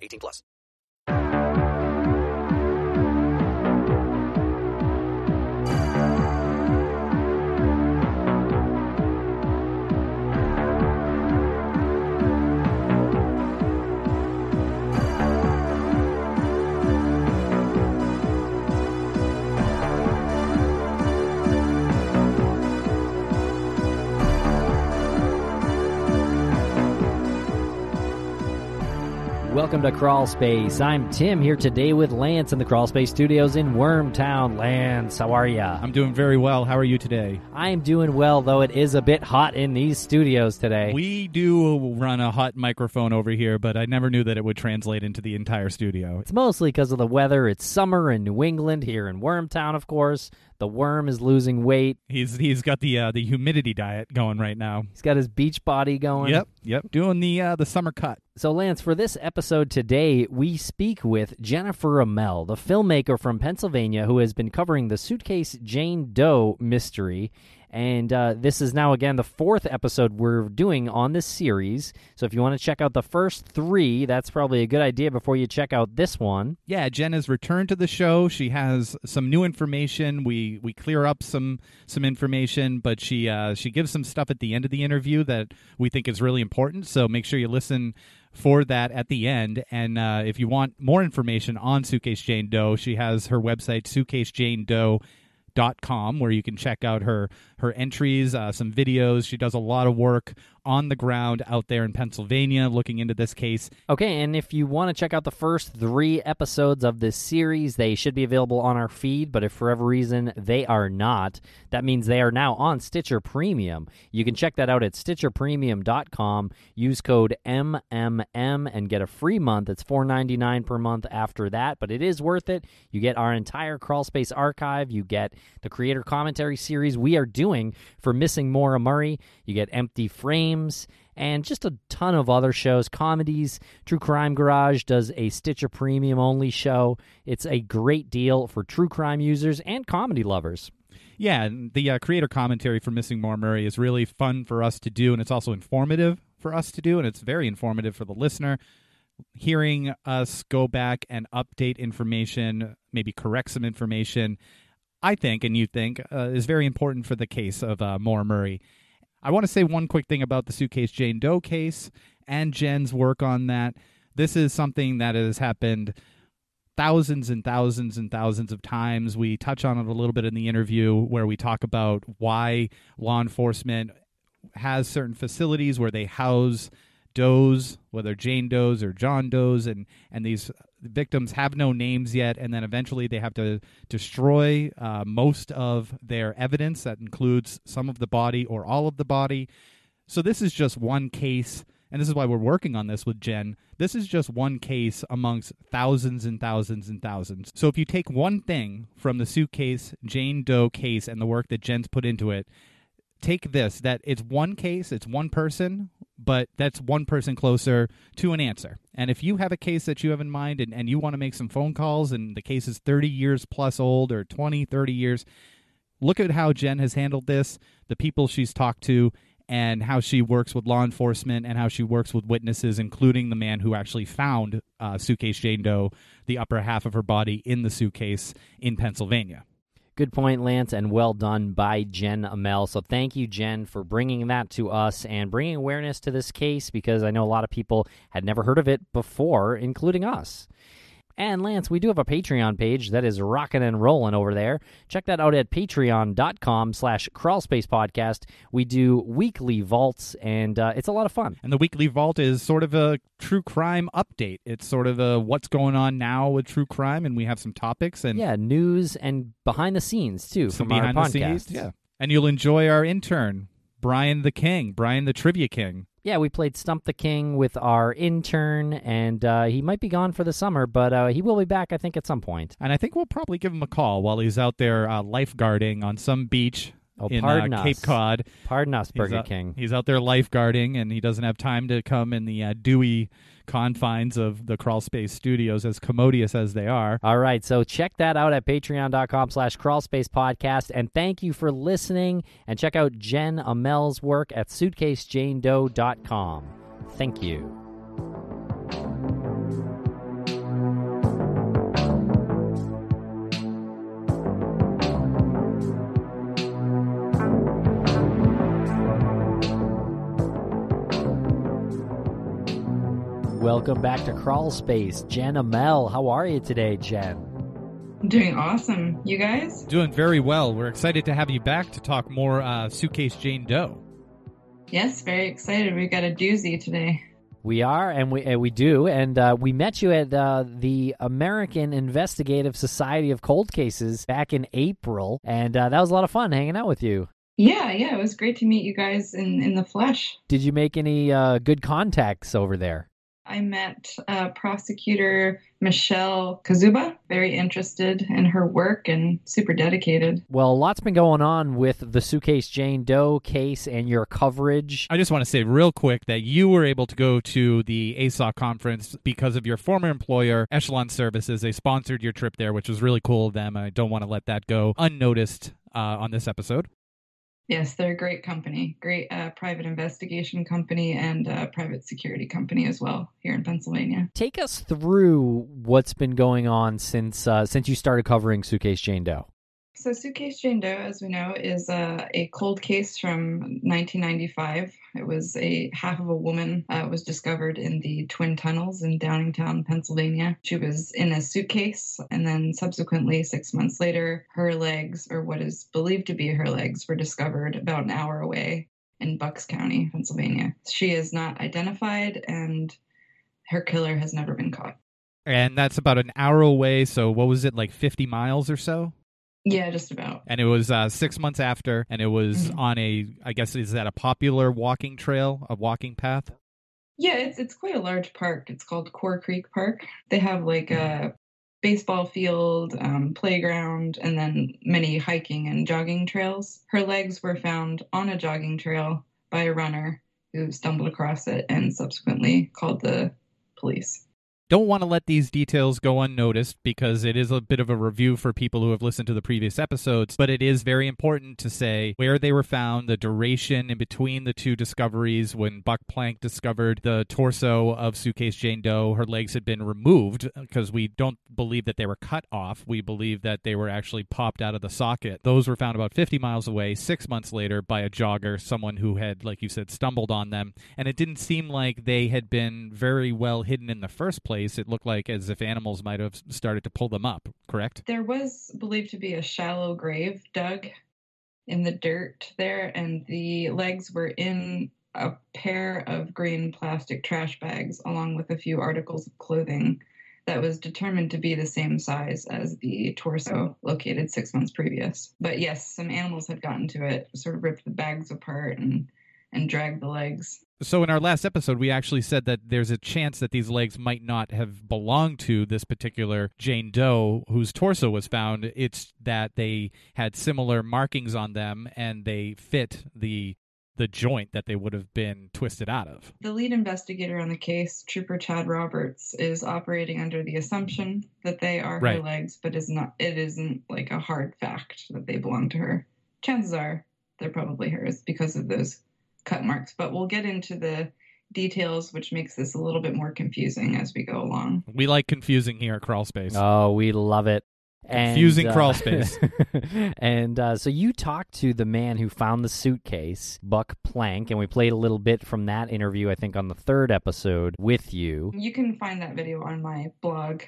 18 plus. Welcome to Crawl Space. I'm Tim here today with Lance in the Crawl Space Studios in Wormtown. Lance, how are ya? I'm doing very well. How are you today? I am doing well, though it is a bit hot in these studios today. We do run a hot microphone over here, but I never knew that it would translate into the entire studio. It's mostly because of the weather. It's summer in New England, here in Wormtown, of course. The worm is losing weight. He's he's got the uh, the humidity diet going right now. He's got his beach body going. Yep, yep. Doing the uh, the summer cut. So, Lance, for this episode today, we speak with Jennifer Amell, the filmmaker from Pennsylvania who has been covering the Suitcase Jane Doe mystery. And uh, this is now, again, the fourth episode we're doing on this series. So, if you want to check out the first three, that's probably a good idea before you check out this one. Yeah, Jen has returned to the show. She has some new information. We we clear up some some information, but she uh, she gives some stuff at the end of the interview that we think is really important. So make sure you listen for that at the end. And uh, if you want more information on Suitcase Jane Doe, she has her website, suitcasejanedoe.com, where you can check out her her entries, uh, some videos. She does a lot of work on the ground out there in Pennsylvania looking into this case. Okay, and if you want to check out the first three episodes of this series, they should be available on our feed, but if for whatever reason they are not, that means they are now on Stitcher Premium. You can check that out at stitcherpremium.com. Use code MMM and get a free month. It's $4.99 per month after that, but it is worth it. You get our entire Crawl Space archive, you get the creator commentary series we are doing for Missing Maura Murray, you get Empty And just a ton of other shows, comedies. True Crime Garage does a Stitcher Premium only show. It's a great deal for true crime users and comedy lovers. Yeah, and the uh, creator commentary for Missing Maura Murray is really fun for us to do, and it's also informative for us to do, and it's very informative for the listener. Hearing us go back and update information, maybe correct some information, I think, and you think, uh, is very important for the case of uh, Murray. I want to say one quick thing about the Suitcase Jane Doe case and Jen's work on that. This is something that has happened thousands and thousands and thousands of times. We touch on it a little bit in the interview where we talk about why law enforcement has certain facilities where they house does, whether Jane Does or John Does, and and these victims have no names yet, and then eventually they have to destroy uh, most of their evidence. That includes some of the body or all of the body. So this is just one case, and this is why we're working on this with Jen. This is just one case amongst thousands and thousands and thousands. So if you take one thing from the suitcase Jane Doe case and the work that Jen's put into it, take this that it's one case, it's one person, but that's one person closer to an answer. And if you have a case that you have in mind and, and you want to make some phone calls and the case is 30 years plus old or 20, 30 years, look at how Jen has handled this, the people she's talked to, and how she works with law enforcement and how she works with witnesses, including the man who actually found uh, suitcase Jane Doe, the upper half of her body in the suitcase in Pennsylvania. Good point, Lance, and well done by Jen Amell. So thank you, Jen, for bringing that to us and bringing awareness to this case because I know a lot of people had never heard of it before, including us. And Lance, we do have a Patreon page that is rocking and rolling over there. Check that out at patreon.com slash crawlspacepodcast. We do weekly vaults, and uh, it's a lot of fun. And the weekly vault is sort of a true crime update. It's sort of a what's going on now with true crime, and we have some topics and Yeah, news and behind the scenes, too, some from our behind the podcast. scenes. Yeah, and you'll enjoy our intern, Brian the King, Brian the Trivia King. Yeah, we played Stump the King with our intern, and uh, he might be gone for the summer, but uh, he will be back, I think, at some point. And I think we'll probably give him a call while he's out there uh, lifeguarding on some beach Oh, in pardon uh, us. Cape Cod. Pardon us, He's Burger out- King. He's out there lifeguarding, and he doesn't have time to come in the uh, dewy confines of the Crawl Space Studios, as commodious as they are. All right, so check that out at patreon.com slash crawlspacepodcast. And thank you for listening. And check out Jen Amel's work at suitcasejanedoe.com. Thank you. Welcome back to Crawl Space. Jen Amel, how are you today, Jen? I'm doing awesome. You guys? Doing very well. We're excited to have you back to talk more uh, Suitcase Jane Doe. Yes, very excited. We got a doozy today. We are, and we uh, we do, and uh, we met you at uh, the American Investigative Society of Cold Cases back in April, and uh, that was a lot of fun hanging out with you. Yeah, yeah, it was great to meet you guys in in the flesh. Did you make any uh, good contacts over there? I met uh, prosecutor Michelle Kazuba, very interested in her work and super dedicated. Well, a lot's been going on with the Suitcase Jane Doe case and your coverage. I just want to say real quick that you were able to go to the ASOC conference because of your former employer, Echelon Services. They sponsored your trip there, which was really cool of them. I don't want to let that go unnoticed uh, on this episode. Yes, they're a great company, great uh, private investigation company and uh, private security company as well here in Pennsylvania. Take us through what's been going on since uh, since you started covering Suitcase Jane Doe. So, Suitcase Jane Doe, as we know, is a cold case from 1995. It was a half of a woman uh, was discovered in the Twin Tunnels in Downingtown, Pennsylvania. She was in a suitcase, and then subsequently, six months later, her legs, or what is believed to be her legs, were discovered about an hour away in Bucks County, Pennsylvania. She is not identified, and her killer has never been caught. And that's about an hour away. So, what was it, like 50 miles or so? Yeah, just about. And it was uh, six months after, and it was Mhm. on a, I guess, is that a popular walking trail, a walking path? Yeah, it's it's quite a large park. It's called Core Creek Park. They have like a baseball field, um, playground, and then many hiking and jogging trails. Her legs were found on a jogging trail by a runner who stumbled across it and subsequently called the police. Don't want to let these details go unnoticed because it is a bit of a review for people who have listened to the previous episodes, but it is very important to say where they were found, the duration in between the two discoveries. When Buck Plank discovered the torso of Suitcase Jane Doe, her legs had been removed uh, because we don't believe that they were cut off. We believe that they were actually popped out of the socket. Those were found about 50 miles away, six months later, by a jogger, someone who had, like you said, stumbled on them. And it didn't seem like they had been very well hidden in the first place. It looked like as if animals might have started to pull them up, correct? There was believed to be a shallow grave dug in the dirt there, and the legs were in a pair of green plastic trash bags, along with a few articles of clothing that was determined to be the same size as the torso located six months previous. But yes, some animals had gotten to it, sort of ripped the bags apart and and drag the legs. So, in our last episode, we actually said that there's a chance that these legs might not have belonged to this particular Jane Doe whose torso was found. It's that they had similar markings on them and they fit the the joint that they would have been twisted out of. The lead investigator on the case, Trooper Chad Roberts, is operating under the assumption that they are her legs, but is not. It isn't like a hard fact that they belong to her. Chances are they're probably hers because of those cut marks. But we'll get into the details, which makes this a little bit more confusing as we go along. We like confusing here at Crawl Space. Oh, we love it. And, Confusing uh, crawl space. and uh, so you talked to the man who found the suitcase, Buck Plank, and we played a little bit from that interview, I think, on the third episode with you. You can find that video on my blog,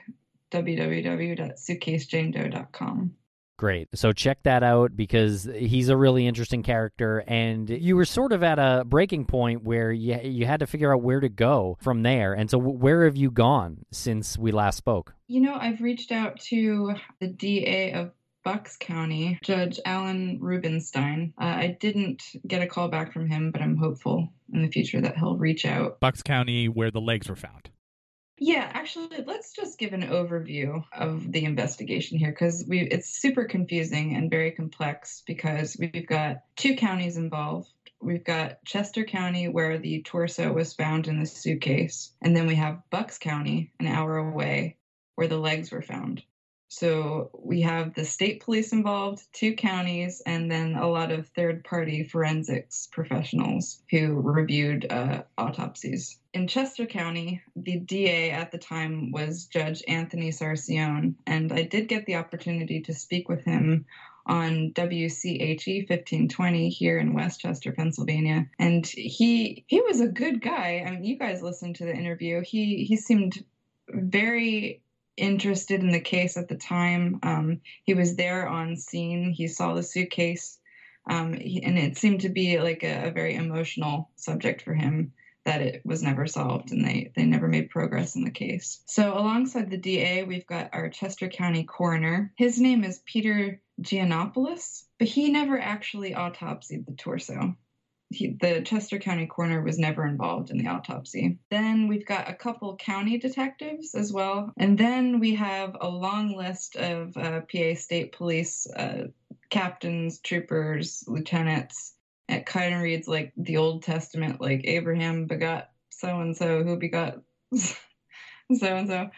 www.suitcasejanedoe.com. Great. So check that out because he's a really interesting character, and you were sort of at a breaking point where you you had to figure out where to go from there. And so, where have you gone since we last spoke? You know, I've reached out to the DA of Bucks County, Judge Alan Rubenstein. Uh, I didn't get a call back from him, but I'm hopeful in the future that he'll reach out. Bucks County, where the legs were found. Yeah, actually, let's just give an overview of the investigation here because we it's super confusing and very complex because we've got two counties involved. We've got Chester County where the torso was found in the suitcase, and then we have Bucks County an hour away where the legs were found. So we have the state police involved, two counties, and then a lot of third party forensics professionals who reviewed uh, autopsies. In Chester County, the DA at the time was Judge Anthony Sarcione, and I did get the opportunity to speak with him on WCHE 1520 here in West Chester, Pennsylvania. And he he was a good guy. I mean, you guys listened to the interview. He he seemed very interested in the case at the time. Um, he was there on scene. He saw the suitcase, um, he, and it seemed to be like a, a, very emotional subject for him that it was never solved and they, they never made progress in the case. So, alongside the DA, we've got our Chester County coroner. His name is Peter Giannopoulos, but he never actually autopsied the torso he, the Chester County coroner was never involved in the autopsy. Then we've got a couple county detectives as well. And then we have a long list of uh, PA State Police uh, captains, troopers, lieutenants. It kind of reads like the Old Testament, like Abraham begot so and so, who begot so and so.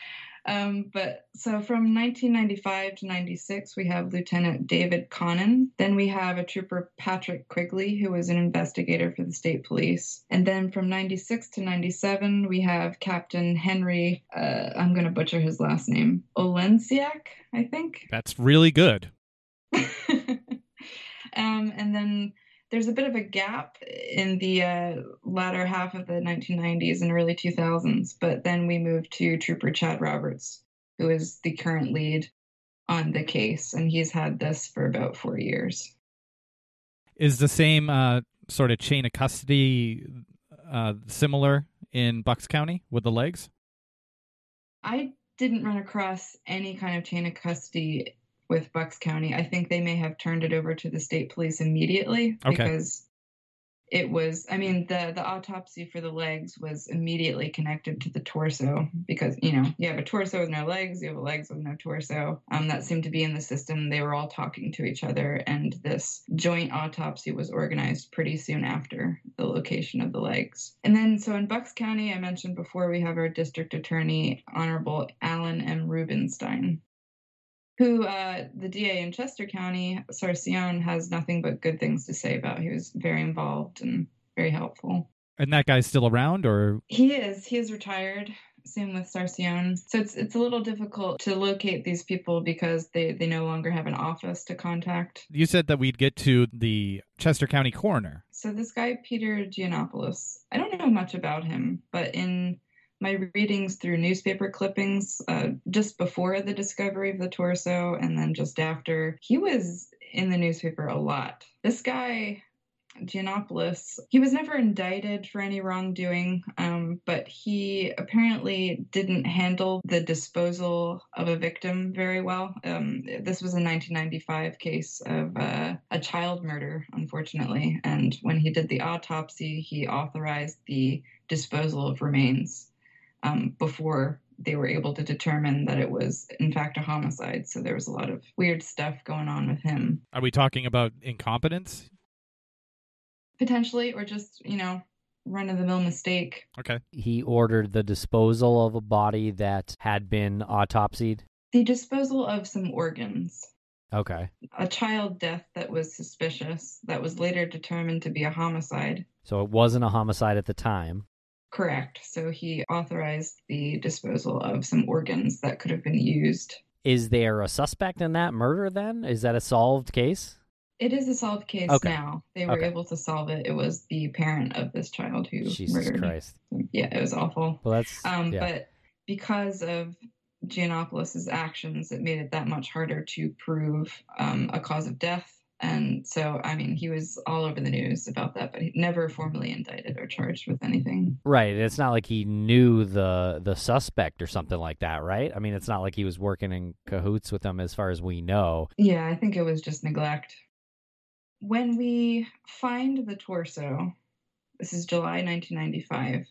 Um, but so from 1995 to 96, we have Lieutenant David Connon. Then we have a trooper Patrick Quigley, who was an investigator for the state police. And then from 96 to 97, we have Captain Henry, uh, I'm going to butcher his last name, Olenciak, I think. That's really good. um, and then there's a bit of a gap in the uh, latter half of the 1990s and early 2000s, but then we moved to Trooper Chad Roberts, who is the current lead on the case, and he's had this for about four years. Is the same uh, sort of chain of custody uh, similar in Bucks County with the legs? I didn't run across any kind of chain of custody with Bucks County. I think they may have turned it over to the state police immediately okay. because it was I mean the the autopsy for the legs was immediately connected to the torso because you know you have a torso with no legs you have a legs with no torso um that seemed to be in the system they were all talking to each other and this joint autopsy was organized pretty soon after the location of the legs and then so in Bucks County I mentioned before we have our district attorney honorable Alan M Rubenstein who uh, the DA in Chester County, Sarcione, has nothing but good things to say about. He was very involved and very helpful. And that guy's still around, or he is. He is retired. Same with Sarcione. So it's it's a little difficult to locate these people because they they no longer have an office to contact. You said that we'd get to the Chester County coroner. So this guy Peter Giannopoulos, I don't know much about him, but in my readings through newspaper clippings uh, just before the discovery of the torso and then just after. He was in the newspaper a lot. This guy, Giannopoulos, he was never indicted for any wrongdoing, um, but he apparently didn't handle the disposal of a victim very well. Um, this was a 1995 case of uh, a child murder, unfortunately, and when he did the autopsy, he authorized the disposal of remains um, before they were able to determine that it was in fact a homicide. So there was a lot of weird stuff going on with him. Are we talking about incompetence? Potentially, or just, you know, run of the mill mistake. Okay. He ordered the disposal of a body that had been autopsied. The disposal of some organs. Okay. A child death that was suspicious, that was later determined to be a homicide. So it wasn't a homicide at the time. Correct. So he authorized the disposal of some organs that could have been used. Is there a suspect in that murder then? Is that a solved case? It is a solved case Okay. now. They were Okay. able to solve it. It was the parent of this child who Jesus murdered. Christ. Yeah, it was awful. Well, that's Um, yeah. But because of Giannopoulos' actions, it made it that much harder to prove um, a cause of death. And so, I mean, he was all over the news about that, but he never formally indicted or charged with anything. Right. It's not like he knew the the suspect or something like that, right? I mean, it's not like he was working in cahoots with them as far as we know. Yeah, I think it was just neglect. When we find the torso, this is July 1995,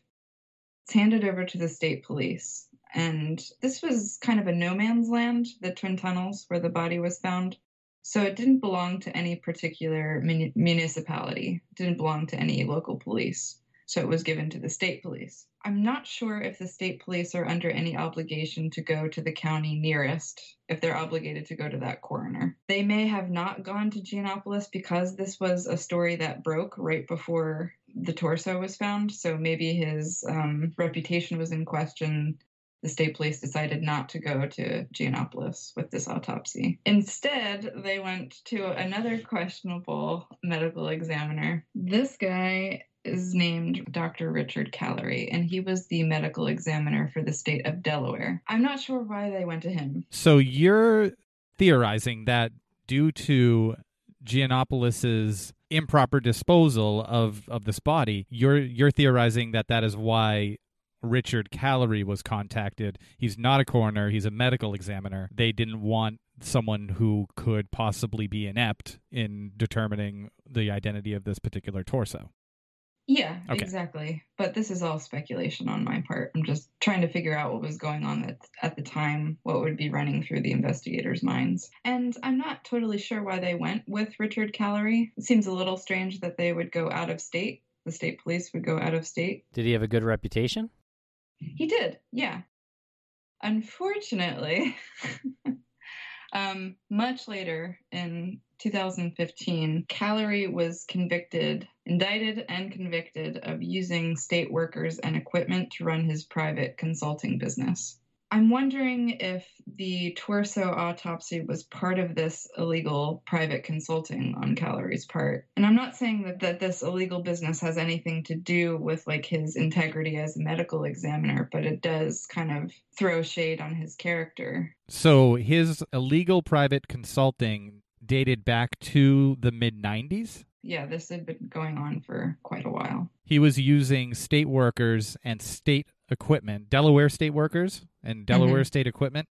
it's handed over to the state police. And this was kind of a no man's land, the Twin Tunnels, where the body was found. So it didn't belong to any particular muni- municipality, it didn't belong to any local police. So it was given to the state police. I'm not sure if the state police are under any obligation to go to the county nearest, if they're obligated to go to that coroner. They may have not gone to Giannopoulos because this was a story that broke right before the torso was found. So maybe his um, reputation was in question. The state police decided not to go to Giannopoulos with this autopsy. Instead, they went to another questionable medical examiner. This guy is named Dr. Richard Callery, and he was the medical examiner for the state of Delaware. I'm not sure why they went to him. So you're theorizing that due to Giannopoulos's improper disposal of, of this body, you're you're theorizing that that is why Richard Callery was contacted. He's not a coroner; he's a medical examiner. They didn't want someone who could possibly be inept in determining the identity of this particular torso. Yeah, Okay. exactly. But this is all speculation on my part. I'm just trying to figure out what was going on at, at the time, what would be running through the investigators' minds. And I'm not totally sure why they went with Richard Callery. It seems a little strange that they would go out of state. The state police would go out of state. Did he have a good reputation? He did, yeah. Unfortunately, um, much later in 2015, Callery was convicted, indicted, and convicted of using state workers and equipment to run his private consulting business. I'm wondering if the torso autopsy was part of this illegal private consulting on Callery's part. And I'm not saying that, that this illegal business has anything to do with like his integrity as a medical examiner, but it does kind of throw shade on his character. So his illegal private consulting dated back to the mid 90s. Yeah, this had been going on for quite a while. He was using state workers and state equipment, Delaware state workers and Delaware state equipment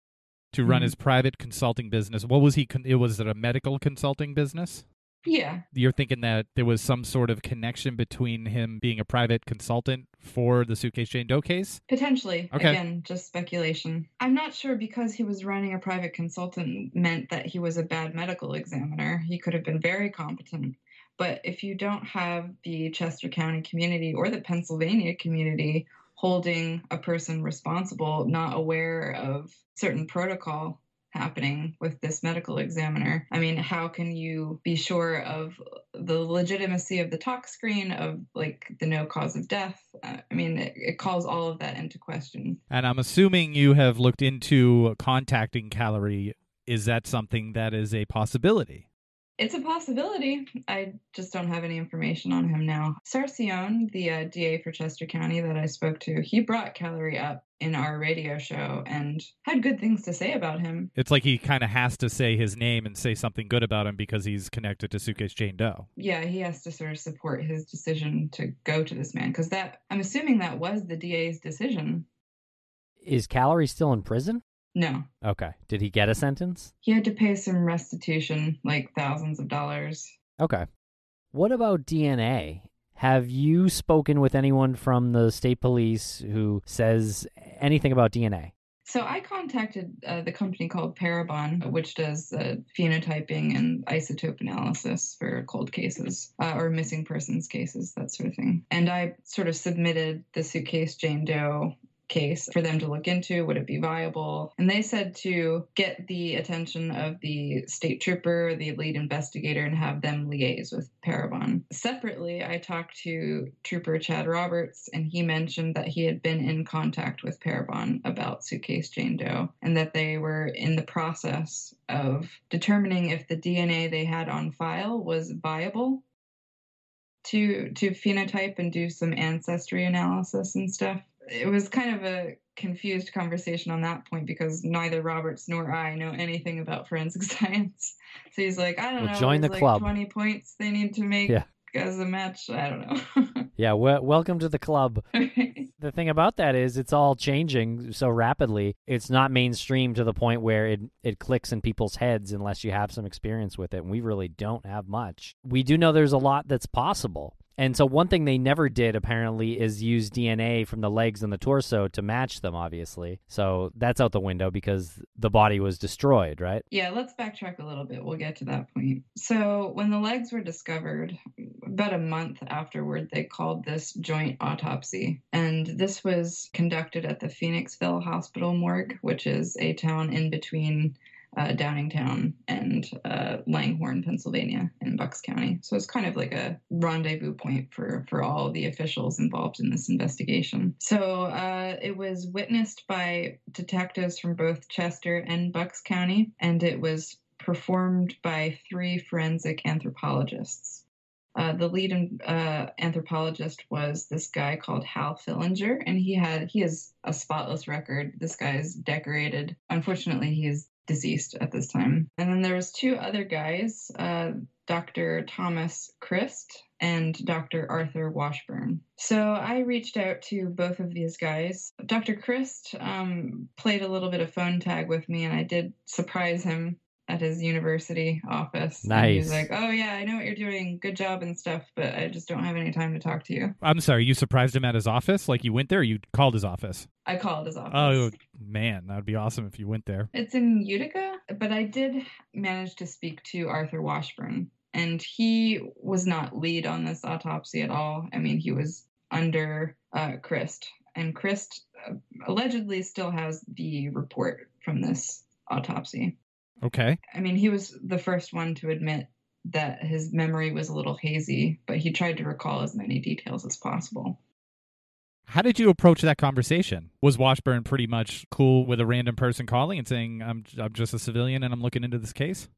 to run Mhm. his private consulting business. What was he? Con- it was it a medical consulting business? Yeah, You're thinking that there was some sort of connection between him being a private consultant for the Suitcase Jane Doe case? Potentially. Okay. Again, just speculation. I'm not sure because he was running a private consultant meant that he was a bad medical examiner. He could have been very competent. But if you don't have the Chester County community or the Pennsylvania community holding a person responsible, not aware of certain protocol happening with this medical examiner, I mean, how can you be sure of the legitimacy of the tox screen, of like the no cause of death? Uh, I mean, it, it calls all of that into question. And I'm assuming you have looked into contacting Callery. Is that something that is a possibility? It's a possibility. I just don't have any information on him now. Sarcione, the uh, DA for Chester County that I spoke to, he brought Callery up in our radio show and had good things to say about him. It's like he kind of has to say his name and say something good about him because he's connected to Suitcase Jane Doe. Yeah, he has to sort of support his decision to go to this man because that, I'm assuming that was the DA's decision. Is Callery still in prison? No, Okay. Did he get a sentence? he had to pay some restitution, like thousands of dollars. Okay. What about DNA? Have you spoken with anyone from the state police who says anything about DNA? So I contacted uh, the company called Parabon, which does uh, phenotyping and isotope analysis for cold cases uh, or missing persons cases, that sort of thing. And I sort of submitted the suitcase Jane Doe case for them to look into. Would it be viable? And they said to get the attention of the state trooper, the lead investigator, and have them liaise with Parabon. Separately, I talked to Trooper Chad Roberts, and he mentioned that he had been in contact with Parabon about Suitcase Jane Doe and that they were in the process of determining if the DNA they had on file was viable to to phenotype and do some ancestry analysis and stuff. It was kind of a confused conversation on that point because neither Roberts nor I know anything about forensic science. So he's like, I don't Well, know, join the like club. 20 points they need to make Yeah. as a match. I don't know. Yeah, we- welcome to the club. The thing about that is it's all changing so rapidly. It's not mainstream to the point where it it clicks in people's heads unless you have some experience with it. And we really don't have much. We do know there's a lot that's possible. And so one thing they never did apparently is use DNA from the legs and the torso to match them obviously. So that's out the window because the body was destroyed, right? Yeah, let's backtrack a little bit. We'll get to that point. So, when the legs were discovered, about a month afterward, they called this joint autopsy. And this was conducted at the Phoenixville Hospital morgue, which is a town in between uh, Downingtown and uh, Langhorne, Pennsylvania, in Bucks County. So it's kind of like a rendezvous point for for all the officials involved in this investigation. So uh, it was witnessed by detectives from both Chester and Bucks County, and it was performed by three forensic anthropologists. Uh, the lead uh, anthropologist was this guy called Hal Fillinger, and he had he has a spotless record. This guy is decorated. Unfortunately, he is deceased at this time. And then there was two other guys, uh, Dr. Thomas Crist and Dr. Arthur Washburn. So I reached out to both of these guys. Dr. Crist um, played a little bit of phone tag with me, and I did surprise him at his university office. And he was Nice. like, "Oh yeah, I know what you're doing. Good job and stuff, but I just don't have any time to talk to you." I'm sorry, you surprised him at his office? Like you went there or you called his office? I called his office. Oh, man, that would be awesome if you went there. It's in Utica, but I did manage to speak to Arthur Washburn, and he was not lead on this autopsy at all. I mean, he was under uh, Crist, and Crist uh, allegedly still has the report from this autopsy. Okay. I mean, he was the first one to admit that his memory was a little hazy, but he tried to recall as many details as possible. How did you approach that conversation? Was Washburn pretty much cool with a random person calling and saying, I'm, I'm just a civilian and I'm looking into this case?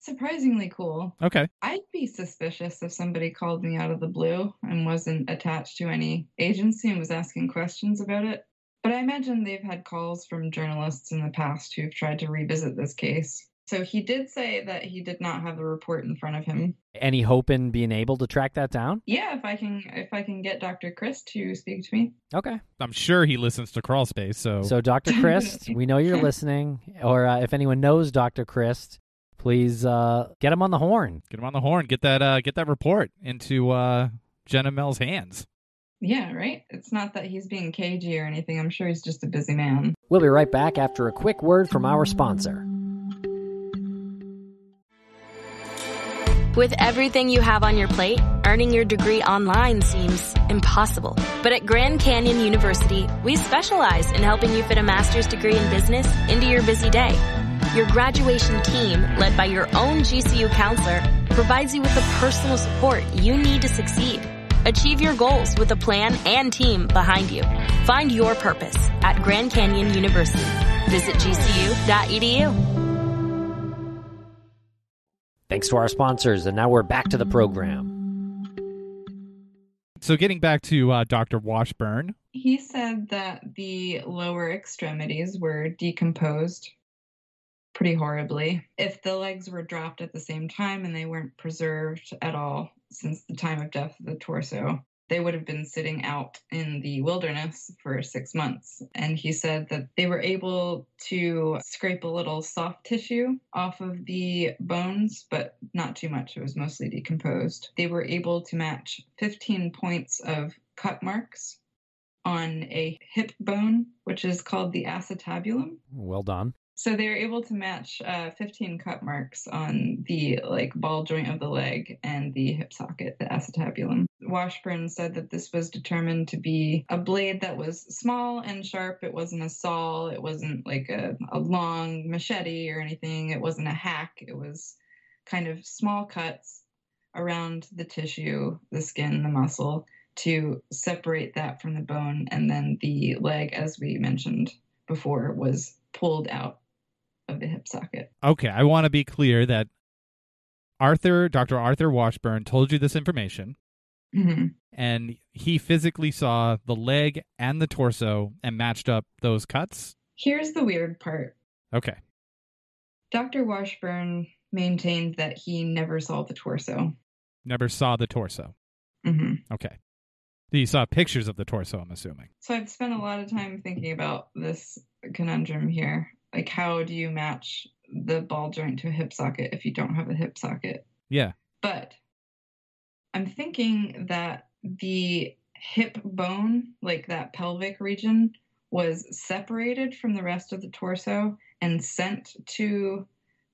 Surprisingly cool. Okay. I'd be suspicious if somebody called me out of the blue and wasn't attached to any agency and was asking questions about it. But I imagine they've had calls from journalists in the past who've tried to revisit this case. So he did say that he did not have the report in front of him. Any hope in being able to track that down? Yeah, if I can if I can get Dr. Crist to speak to me. Okay. I'm sure he listens to Crawl Space, so, So, Dr. Crist, we know you're listening, or uh, if anyone knows Dr. Crist, please uh, get him on the horn. get him on the horn. Get that uh, get that report into uh, Jen Amell's hands. Yeah, right? It's not that he's being cagey or anything. I'm sure he's just a busy man. We'll be right back after a quick word from our sponsor. With everything you have on your plate, earning your degree online seems impossible. But at Grand Canyon University, we specialize in helping you fit a master's degree in business into your busy day. Your graduation team, led by your own GCU counselor, provides you with the personal support you need to succeed. Achieve your goals with a plan and team behind you. Find your purpose at Grand Canyon University. Visit gcu.edu. Thanks to our sponsors, and now we're back to the program. So getting back to uh, Dr. Washburn, He said that the lower extremities were decomposed pretty horribly. If the legs were dropped at the same time and they weren't preserved at all since the time of death of the torso, they would have been sitting out in the wilderness for six months. And he said that they were able to scrape a little soft tissue off of the bones, but not too much. It was mostly decomposed. They were able to match 15 points of cut marks on a hip bone, which is called the acetabulum. Well done. So they were able to match uh, 15 cut marks on the like ball joint of the leg and the hip socket, the acetabulum. Washburn said that this was determined to be a blade that was small and sharp. It wasn't a saw. It wasn't like a, a long machete or anything. It wasn't a hack. It was kind of small cuts around the tissue, the skin, the muscle to separate that from the bone. And then the leg, as we mentioned before, was pulled out of the hip socket. Okay, I want to be clear that Arthur, Dr. Arthur Washburn, told you this information, hmm and he physically saw the leg and the torso and matched up those cuts. Here's the weird part Okay. Dr. Washburn maintained that he never saw the torso. Never saw the torso. hmm Okay. You saw pictures of the torso, I'm assuming. So I've spent a lot of time thinking about this conundrum here. Like, how do you match the ball joint to a hip socket if you don't have a hip socket? Yeah. But I'm thinking that the hip bone, like that pelvic region, was separated from the rest of the torso and sent to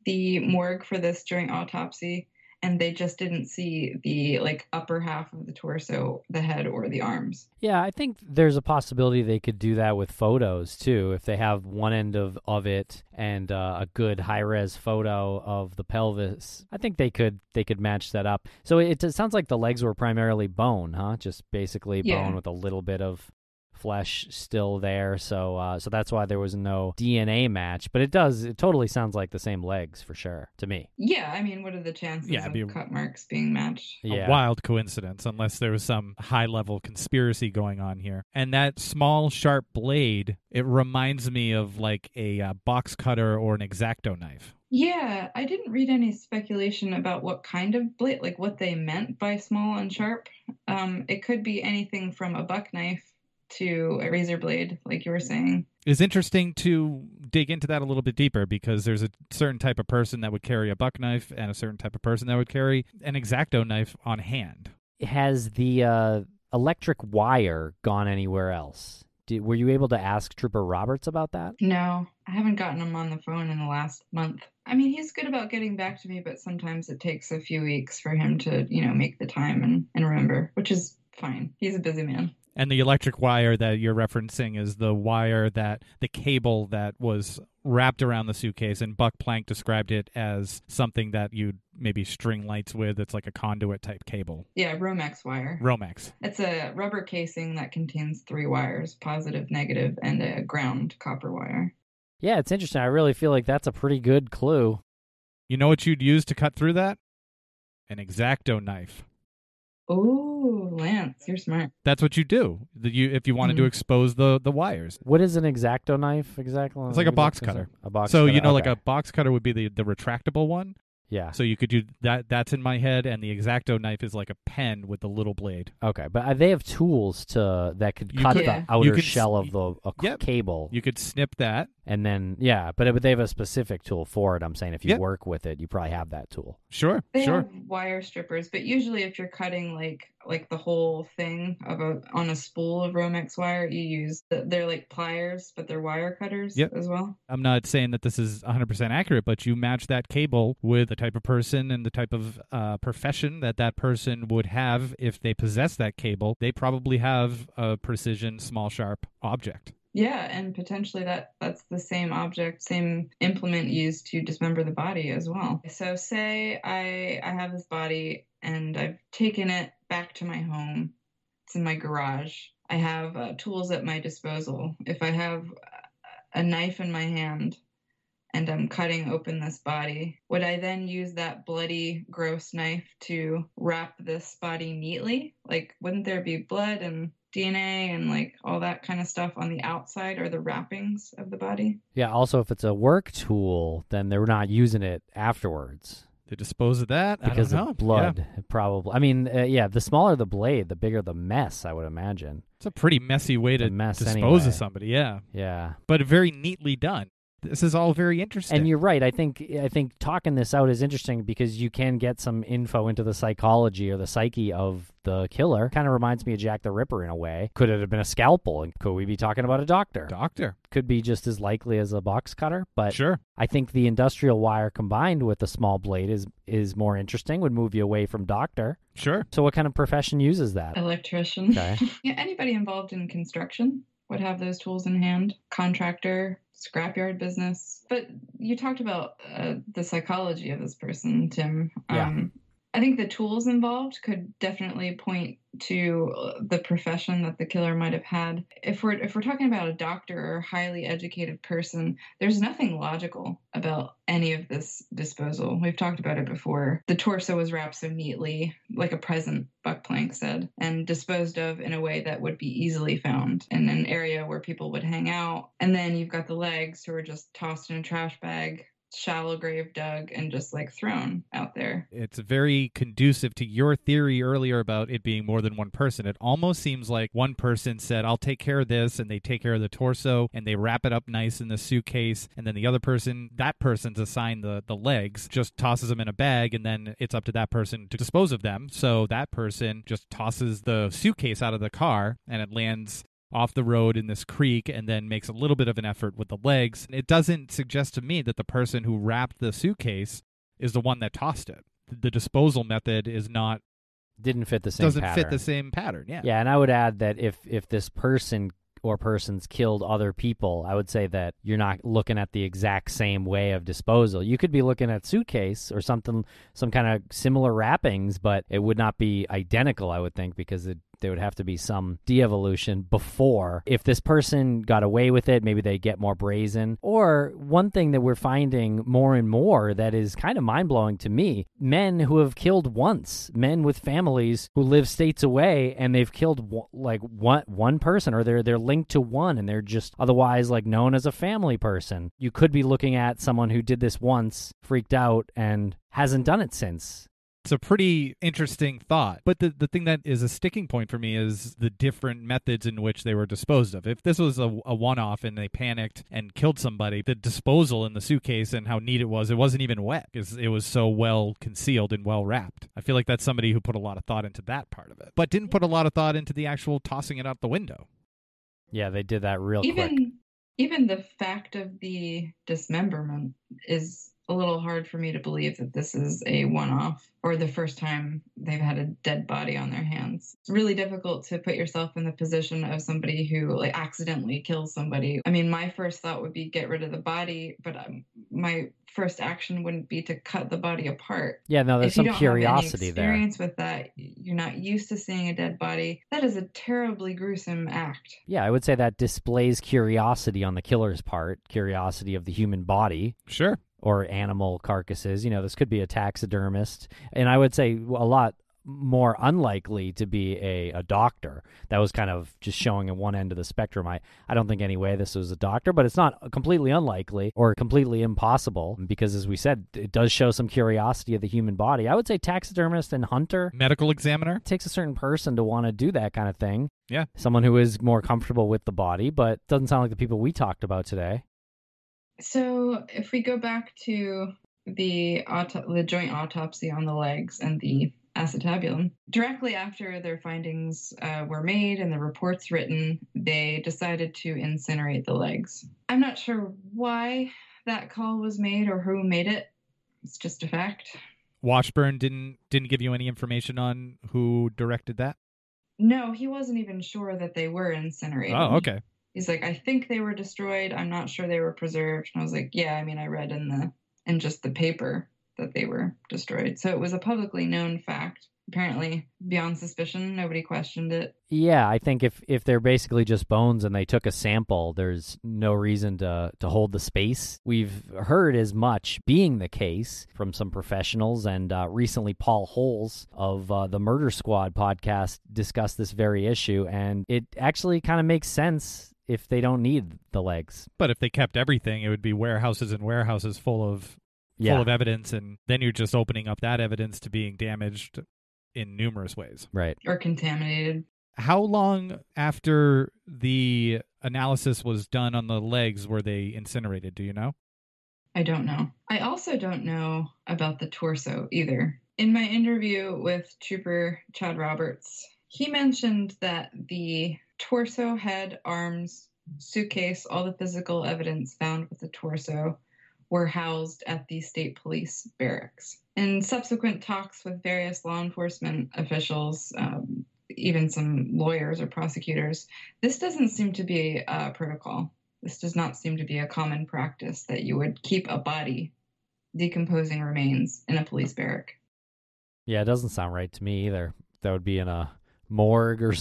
the morgue for this joint autopsy. And they just didn't see the like upper half of the torso, the head, or the arms. Yeah, I think there's a possibility they could do that with photos too. If they have one end of, of it and uh, a good high res photo of the pelvis, I think they could they could match that up. So it, it sounds like the legs were primarily bone, huh? Just basically Yeah. bone with a little bit of flesh still there. So uh, so that's why there was no DNA match. But it does it totally sounds like the same legs for sure to me. Yeah, I mean, what are the chances Yeah, it'd of be cut marks being matched? Yeah. A wild coincidence, unless there was some high level conspiracy going on here. And that small, sharp blade, it reminds me of like a uh, box cutter or an exacto knife. Yeah, I didn't read any speculation about what kind of blade, like what they meant by small and sharp. Um, it could be anything from a buck knife to a razor blade, like you were saying. It's interesting to dig into that a little bit deeper because there's a certain type of person that would carry a buck knife and a certain type of person that would carry an exacto knife on hand. Has the uh, electric wire gone anywhere else? Did, were you able to ask Trooper Roberts about that? No, I haven't gotten him on the phone in the last month. I mean, he's good about getting back to me, but sometimes it takes a few weeks for him to, you know, make the time and, and remember, which is fine. He's a busy man. And the electric wire that you're referencing is the wire that the cable that was wrapped around the suitcase. And Buck Plank described it as something that you'd maybe string lights with. It's like a conduit type cable. Yeah, Romex wire. Romex. It's a rubber casing that contains three wires positive, negative, and a ground copper wire. Yeah, it's interesting. I really feel like that's a pretty good clue. You know what you'd use to cut through that? An exacto knife. Oh, Lance, you're smart. That's what you do. You if you wanted to Mhm. expose the the wires. What is an exacto knife exactly? It's like a box cutter. A box so cutter. you know, like a box cutter would be the the retractable one. Yeah. So you could do that. That's in my head, and the exacto knife is like a pen with a little blade. Okay, but uh, they have tools to that could You cut could- the Yeah. outer you could s- shell of the a c- Yep. cable, You could snip that. and then yeah, but, but they have a specific tool for it. I'm saying if you Yep. work with it, you probably have that tool. Sure, They sure. have wire strippers, but usually if you're cutting like like the whole thing of a on a spool of Romex wire, you use the, they're like pliers, but they're wire cutters Yep. as well. I'm not saying that this is 100% accurate, but you match that cable with the type of person and the type of uh, profession that that person would have if they possess that cable. They probably have a precision, small, sharp object. Yeah, and potentially that that's the same object, same implement used to dismember the body as well. So say I I have this body and I've taken it back to my home. It's in my garage. I have uh, tools at my disposal. If I have a knife in my hand and I'm cutting open this body, would I then use that bloody, gross knife to wrap this body neatly? Like, wouldn't there be blood and DNA and like all that kind of stuff on the outside or the wrappings of the body? Yeah. Also, if it's a work tool, then they're not using it afterwards To dispose of that, because I don't know. of blood. Probably. I mean, uh, yeah. The smaller the blade, the bigger the mess. I would imagine. It's a pretty messy way to mess dispose anyway. of somebody, yeah. Yeah. But very neatly done. This is all very interesting. And you're right. I think I think talking this out is interesting because you can get some info into the psychology or the psyche of the killer. Kind of reminds me of Jack the Ripper in a way. Could it have been a scalpel? And could we be talking about a doctor? Doctor. Could be just as likely as a box cutter. But Sure. I think the industrial wire combined with the small blade is is more interesting. Would move you away from doctor. Sure. So what kind of profession uses that? Electrician. Okay. yeah, anybody involved in construction would have those tools in hand. Contractor, scrapyard business. But you talked about uh, the psychology of this person, Tim. Yeah. Um, I think the tools involved could definitely point to uh, the profession that the killer might have had. If we're if we're talking about a doctor or highly educated person, there's nothing logical about any of this disposal. We've talked about it before. The torso was wrapped so neatly, like a present, Buck Plank said, and disposed of in a way that would be easily found in an area where people would hang out. And then you've got the legs who are just tossed in a trash bag, shallow grave dug, and just like thrown out there. It's very conducive to your theory earlier about it being more than one person. It almost seems like one person said, I'll take care of this, and they take care of the torso and they wrap it up nice in the suitcase. And then the other person, that person's assigned the, the legs, just tosses them in a bag, and then it's up to that person to dispose of them. So that person just tosses the suitcase out of the car and it lands off the road in this creek and then makes a little bit of an effort with the legs. It doesn't suggest to me that the person who wrapped the suitcase is the one that tossed it. The disposal method is not Didn't fit the same. doesn't fit the same pattern. Yeah. Yeah, and I would add that if if this person or persons killed other people, I would say that you're not looking at the exact same way of disposal. You could be looking at suitcase or something, some kind of similar wrappings, but it would not be identical. I would think because it, there would have to be some de-evolution before. If this person got away with it, maybe they get more brazen. Or one thing that we're finding more and more that is kind of mind blowing to me: men who have killed once, men with families who live states away, and they've killed like one one person, or they're they're linked to one, and they're just otherwise like known as a family person. You could be looking at someone who did this once, freaked out, and hasn't done it since. It's a pretty interesting thought. But the, the thing that is a sticking point for me is the different methods in which they were disposed of. If this was a, a one off and they panicked and killed somebody, the disposal in the suitcase and how neat it was, it wasn't even wet because it was so well concealed and well wrapped. I feel like that's somebody who put a lot of thought into that part of it, but didn't put a lot of thought into the actual tossing it out the window. Yeah, they did that real quick. even even the fact of the dismemberment is a little hard for me to believe that this is a one-off or the first time they've had a dead body on their hands. It's really difficult to put yourself in the position of somebody who like accidentally kills somebody. I mean, my first thought would be get rid of the body, but um, my first action wouldn't be to cut the body apart. Yeah, no, there's if you some don't curiosity have any there. experience with that, you're not used to seeing a dead body. That is a terribly gruesome act. Yeah, I would say that displays curiosity on the killer's part, curiosity of the human body Sure. Or animal carcasses. You know, this could be a taxidermist. And I would say a lot more unlikely to be a, a doctor. That was kind of just showing at one end of the spectrum. I, I don't think anyway this was a doctor, but it's not completely unlikely or completely impossible because, as we said, it does show some curiosity of the human body. I would say taxidermist and hunter. Medical examiner. It takes a certain person to want to do that kind of thing. Yeah. Someone who is more comfortable with the body, but doesn't sound like the people we talked about today. So, if we go back to the auto- the joint autopsy on the legs and the acetabulum, directly after their findings uh, were made and the reports written, they decided to incinerate the legs. I'm not sure why that call was made or who made it. It's just a fact. Washburn didn't didn't give you any information on who directed that. No, he wasn't even sure that they were incinerated. Oh, okay. He's like, I think they were destroyed. I'm not sure they were preserved. And I was like, Yeah, I mean, I read in the in just the paper that they were destroyed. So it was a publicly known fact. Apparently, beyond suspicion, nobody questioned it. Yeah, I think if if they're basically just bones and they took a sample, there's no reason to to hold the space. We've heard as much being the case from some professionals, and uh, recently Paul Holes of uh, the Murder Squad podcast discussed this very issue, and it actually kind of makes sense if they don't need the legs. But if they kept everything, it would be warehouses and warehouses full of Yeah, full of evidence, and then you're just opening up that evidence to being damaged in numerous ways. right. Or contaminated. How long after the analysis was done on the legs were they incinerated? Do you know? I don't know. I also don't know about the torso either. In my interview with Trooper Chad Roberts, he mentioned that the torso, head, arms, suitcase, all the physical evidence found with the torso were housed at the state police barracks. In subsequent talks with various law enforcement officials, um, even some lawyers or prosecutors, this doesn't seem to be a protocol. This does not seem to be a common practice that you would keep a body decomposing remains in a police barrack. Yeah, it doesn't sound right to me either. That would be in a morgue or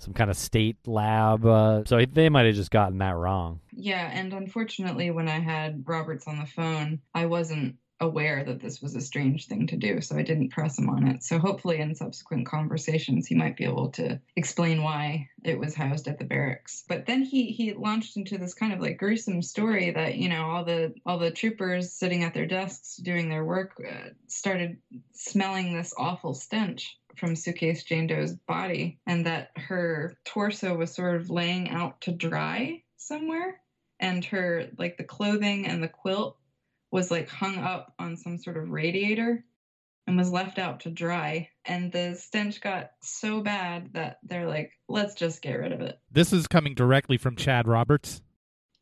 some kind of state lab. Uh, so they might have just gotten that wrong. Yeah, and unfortunately, when I had Roberts on the phone, I wasn't aware that this was a strange thing to do, so I didn't press him on it. So hopefully, in subsequent conversations, he might be able to explain why it was housed at the barracks. But then he he launched into this kind of like gruesome story that you know all the all the troopers sitting at their desks doing their work uh, started smelling this awful stench from Suitcase Jane Doe's body, and that her torso was sort of laying out to dry somewhere, and her like the clothing and the quilt was like hung up on some sort of radiator and was left out to dry. And the stench got so bad that they're like, let's just get rid of it. This is coming directly from Chad Roberts.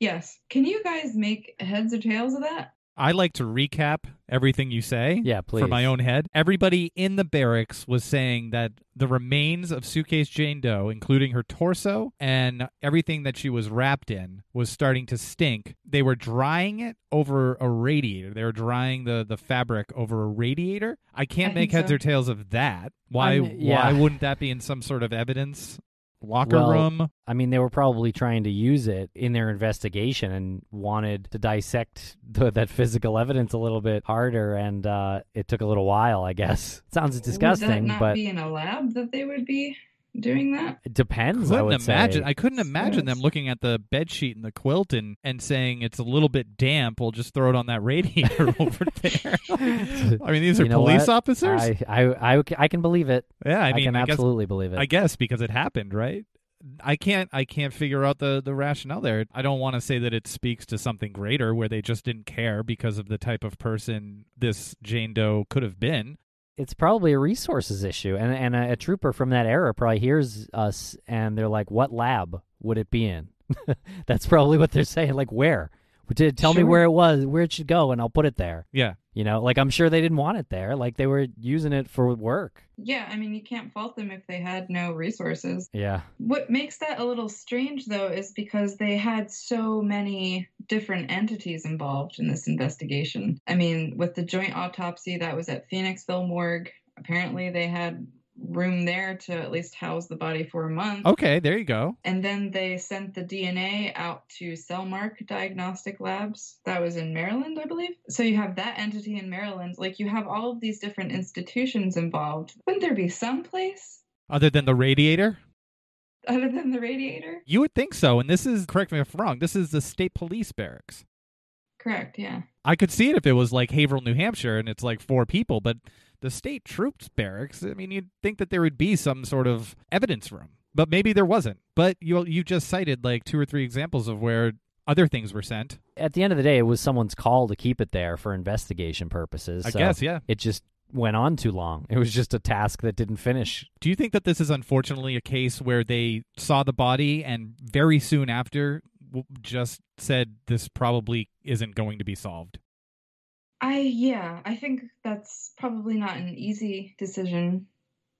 Yes. Can you guys make heads or tails of that? I like to recap everything you say. Yeah, please. For my own head. Everybody in the barracks was saying that the remains of Suitcase Jane Doe, including her torso and everything that she was wrapped in, was starting to stink. They were drying it over a radiator. They were drying the, the fabric over a radiator. I can't I make heads so. or tails of that. Why I'm- yeah. why wouldn't that be in some sort of evidence? Locker Well, room? I mean, they were probably trying to use it in their investigation and wanted to dissect the, that physical evidence a little bit harder, and uh, it took a little while, I guess. Sounds disgusting, Would that disgusting, not but be in a lab that they would be doing that? it depends. I couldn't would imagine. say. I couldn't imagine them looking at the bed sheet and the quilt and, and saying it's a little bit damp. We'll just throw it on that radiator over there. I mean, these are You know police what? officers. I, I, I, I can believe it. yeah, I I, mean, can I guess absolutely believe it. I guess because it happened, right? I can't I can't figure out the the rationale there. I don't want to say that it speaks to something greater where they just didn't care because of the type of person this Jane Doe could have been. It's probably a resources issue, and and a, a trooper from that era probably hears us, and they're like, "What lab would it be in?" That's probably what they're saying. Like, where? Did tell me where it was, where it should go, and I'll put it there. Yeah. You know, like I'm sure they didn't want it there. Like they were using it for work. Yeah, I mean, you can't fault them if they had no resources. Yeah. What makes that a little strange, though, is because they had so many different entities involved in this investigation. I mean, with the joint autopsy that was at Phoenixville Morgue, apparently they had room there to at least house the body for a month. Okay, there you go. And then they sent the DNA out to Cellmark Diagnostic Labs. That was in Maryland, I believe. So you have that entity in Maryland. Like you have all of these different institutions involved. Wouldn't there be some place Other than the radiator? other than the radiator? You would think so. And this is correct me if I'm wrong. This is the state police barracks. Correct, yeah. I could see it if it was like Haverhill, New Hampshire, and it's like four people, but the state troops barracks. I mean, you'd think that there would be some sort of evidence room, but maybe there wasn't. But you you just cited like two or three examples of where other things were sent. At the end of the day, it was someone's call to keep it there for investigation purposes. I so guess, yeah. It just went on too long. It was just a task that didn't finish. Do you think that this is unfortunately a case where they saw the body and very soon after just said this probably isn't going to be solved? I yeah, I think that's probably not an easy decision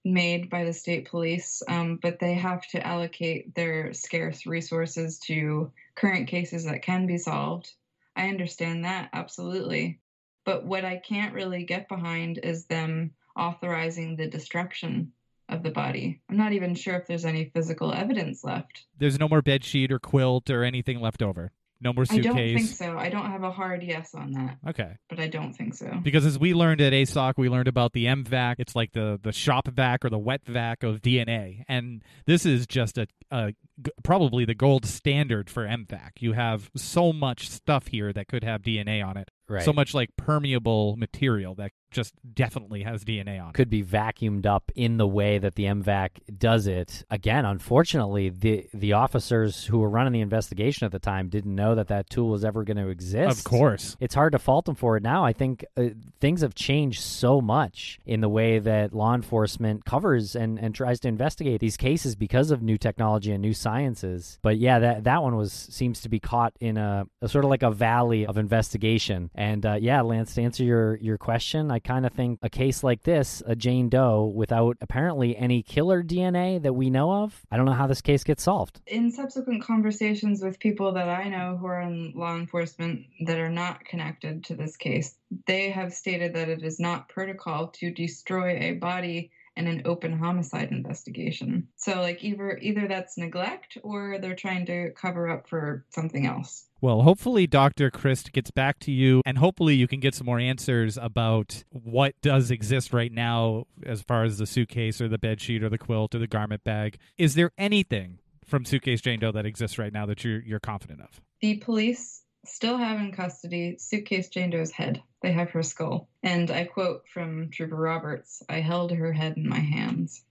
made by the state police, um, but they have to allocate their scarce resources to current cases that can be solved. I understand that absolutely, but what I can't really get behind is them authorizing the destruction of the body. I'm not even sure if there's any physical evidence left. There's no more bed sheet or quilt or anything left over. No more I don't think so. I don't have a hard yes on that, Okay. but I don't think so. Because as we learned at ASOC, we learned about the MVAC. It's like the, the shop vac or the wet vac of DNA. And this is just a, a g- probably the gold standard for MVAC. You have so much stuff here that could have DNA on it. Right. So much like permeable material that just definitely has DNA on it. could be vacuumed up in the way that the MVAC does it. Again, unfortunately, the the officers who were running the investigation at the time didn't know that that tool was ever going to exist. Of course. It's hard to fault them for it now. I think uh, things have changed so much in the way that law enforcement covers and, and tries to investigate these cases because of new technology and new sciences. But yeah, that that one was seems to be caught in a, a sort of like a valley of investigation. And uh, yeah, Lance, to answer your your question, I kind of think a case like this, a Jane Doe, without apparently any killer DNA that we know of, I don't know how this case gets solved. In subsequent conversations with people that I know who are in law enforcement that are not connected to this case, they have stated that it is not protocol to destroy a body in an open homicide investigation. So like either either that's neglect or they're trying to cover up for something else. Well, hopefully Dr. Crist gets back to you and hopefully you can get some more answers about what does exist right now as far as the suitcase or the bed sheet or the quilt or the garment bag. Is there anything from Suitcase Jane Doe that exists right now that you're you're confident of? The police still have in custody suitcase Jane Doe's head. They have her skull. And I quote from Trooper Roberts I held her head in my hands.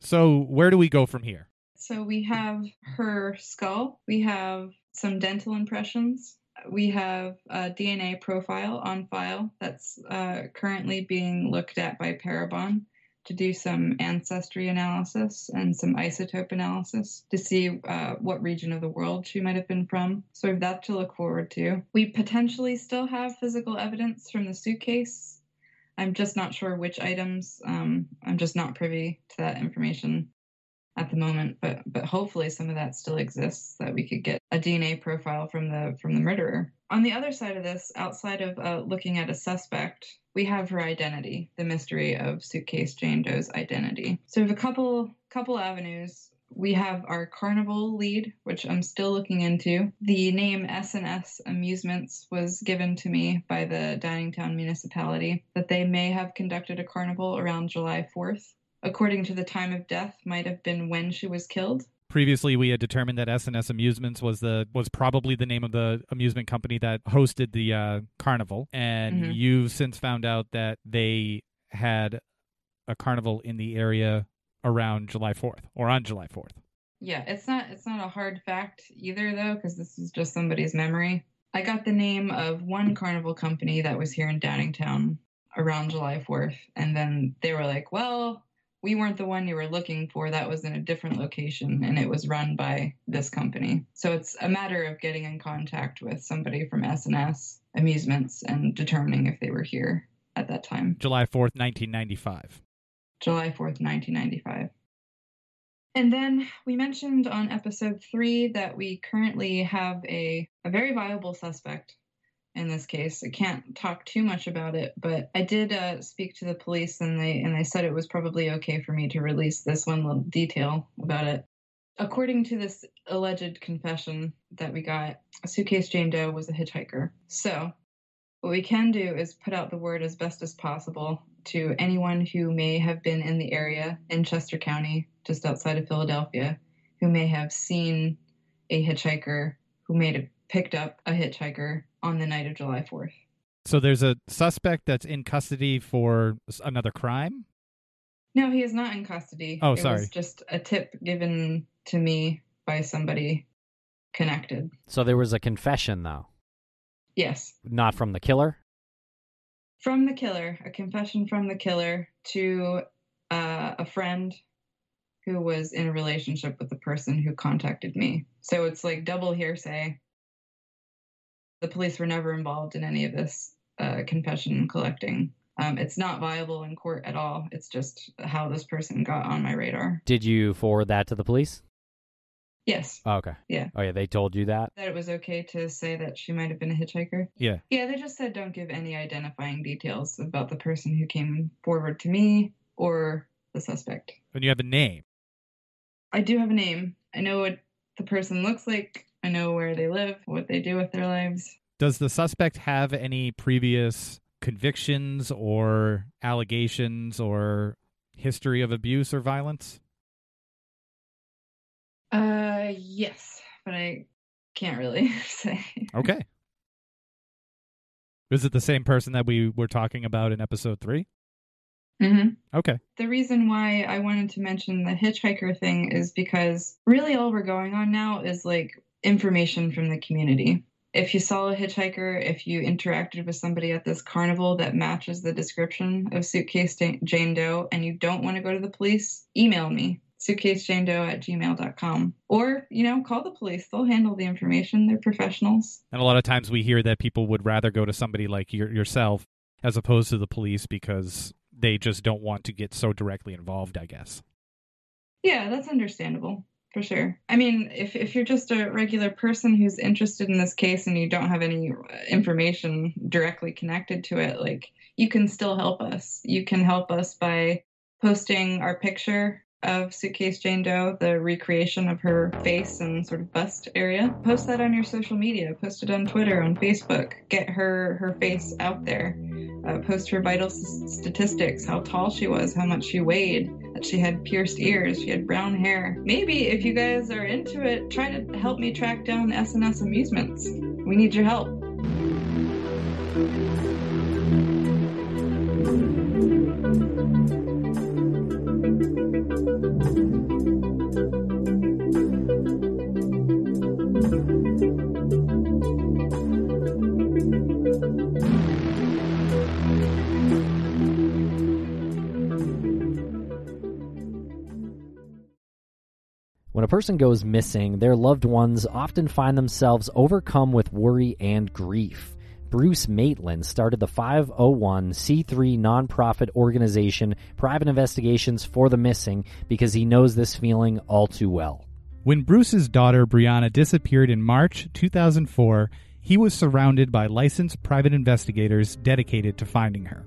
So, where do we go from here? So we have her skull, we have some dental impressions, we have a DNA profile on file that's uh, currently being looked at by Parabon to do some ancestry analysis and some isotope analysis to see uh, what region of the world she might have been from. So we have that to look forward to. We potentially still have physical evidence from the suitcase. I'm just not sure which items. Um, I'm just not privy to that information at the moment, but but hopefully some of that still exists that we could get a DNA profile from the from the murderer. On the other side of this, outside of uh, looking at a suspect, we have her identity, the mystery of suitcase Jane Doe's identity. So we have a couple couple avenues. We have our carnival lead, which I'm still looking into. The name S&S Amusements was given to me by the Downingtown municipality that they may have conducted a carnival around July 4th according to the time of death, might have been when she was killed. Previously, we had determined that S&S Amusements was the was probably the name of the amusement company that hosted the uh, carnival, and Mhm. you've since found out that they had a carnival in the area around July Fourth or on July Fourth. Yeah, it's not it's not a hard fact either though, because this is just somebody's memory. I got the name of one carnival company that was here in Downingtown around July 4th, and then they were like, "Well, we weren't the one you were looking for. That was in a different location, and it was run by this company." So it's a matter of getting in contact with somebody from S&S Amusements and determining if they were here at that time. July Fourth, nineteen ninety five. July 4th, 1995. And then we mentioned on episode three that we currently have a, a very viable suspect in this case. I can't talk too much about it, but I did uh, speak to the police and they and they said it was probably okay for me to release this one little detail about it. According to this alleged confession that we got, Suitcase Jane Doe was a hitchhiker. So what we can do is put out the word as best as possible to anyone who may have been in the area in Chester County, just outside of Philadelphia, who may have seen a hitchhiker who may have picked up a hitchhiker on the night of July 4th. So there's a suspect that's in custody for another crime. No, he is not in custody. Oh, it sorry. was just a tip given to me by somebody connected. So there was a confession, though, Yes. not from the killer. From the killer, a confession from the killer to uh, a friend who was in a relationship with the person who contacted me. So it's like double hearsay. The police were never involved in any of this uh, confession collecting. Um, it's not viable in court at all. It's just how this person got on my radar. Did you forward that to the police? Yes, Oh, okay. Yeah. Oh, yeah. They told you that. that it was okay to say that she might have been a hitchhiker. Yeah. Yeah, they just said don't give any identifying details about the person who came forward to me or the suspect. And you have a name. I do have a name. I know what the person looks like. I know where they live, what they do with their lives. Does the suspect have any previous convictions or allegations or history of abuse or violence? Uh, yes, but I can't really say. Okay. Is it the same person that we were talking about in episode three? hmm Okay. The reason why I wanted to mention the hitchhiker thing is because really all we're going on now is like information from the community. If you saw a hitchhiker, if you interacted with somebody at this carnival that matches the description of Suitcase Jane Doe and you don't want to go to the police, email me suitcasejanedoe at gmail.com or you know call the police they'll handle the information they're professionals And a lot of times we hear that people would rather go to somebody like your, yourself as opposed to the police because they just don't want to get so directly involved, I guess. Yeah, that's understandable for sure. I mean, if if you're just a regular person who's interested in this case and you don't have any uh, information directly connected to it, like you can still help us. You can help us by posting our picture of Suitcase Jane Doe, the recreation of her face and sort of bust area. Post that on your social media. Post it on Twitter, on Facebook. Get her her face out there. Uh, post her vital s- statistics: how tall she was, how much she weighed, that she had pierced ears, she had brown hair. Maybe if you guys are into it, try to help me track down S&S Amusements. We need your help. When a person goes missing, their loved ones often find themselves overcome with worry and grief. Bruce Maitland started the 501c3 nonprofit organization Private Investigations for the Missing because he knows this feeling all too well. When Bruce's daughter Brianna disappeared in March 2004, he was surrounded by licensed private investigators dedicated to finding her.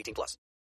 18 plus.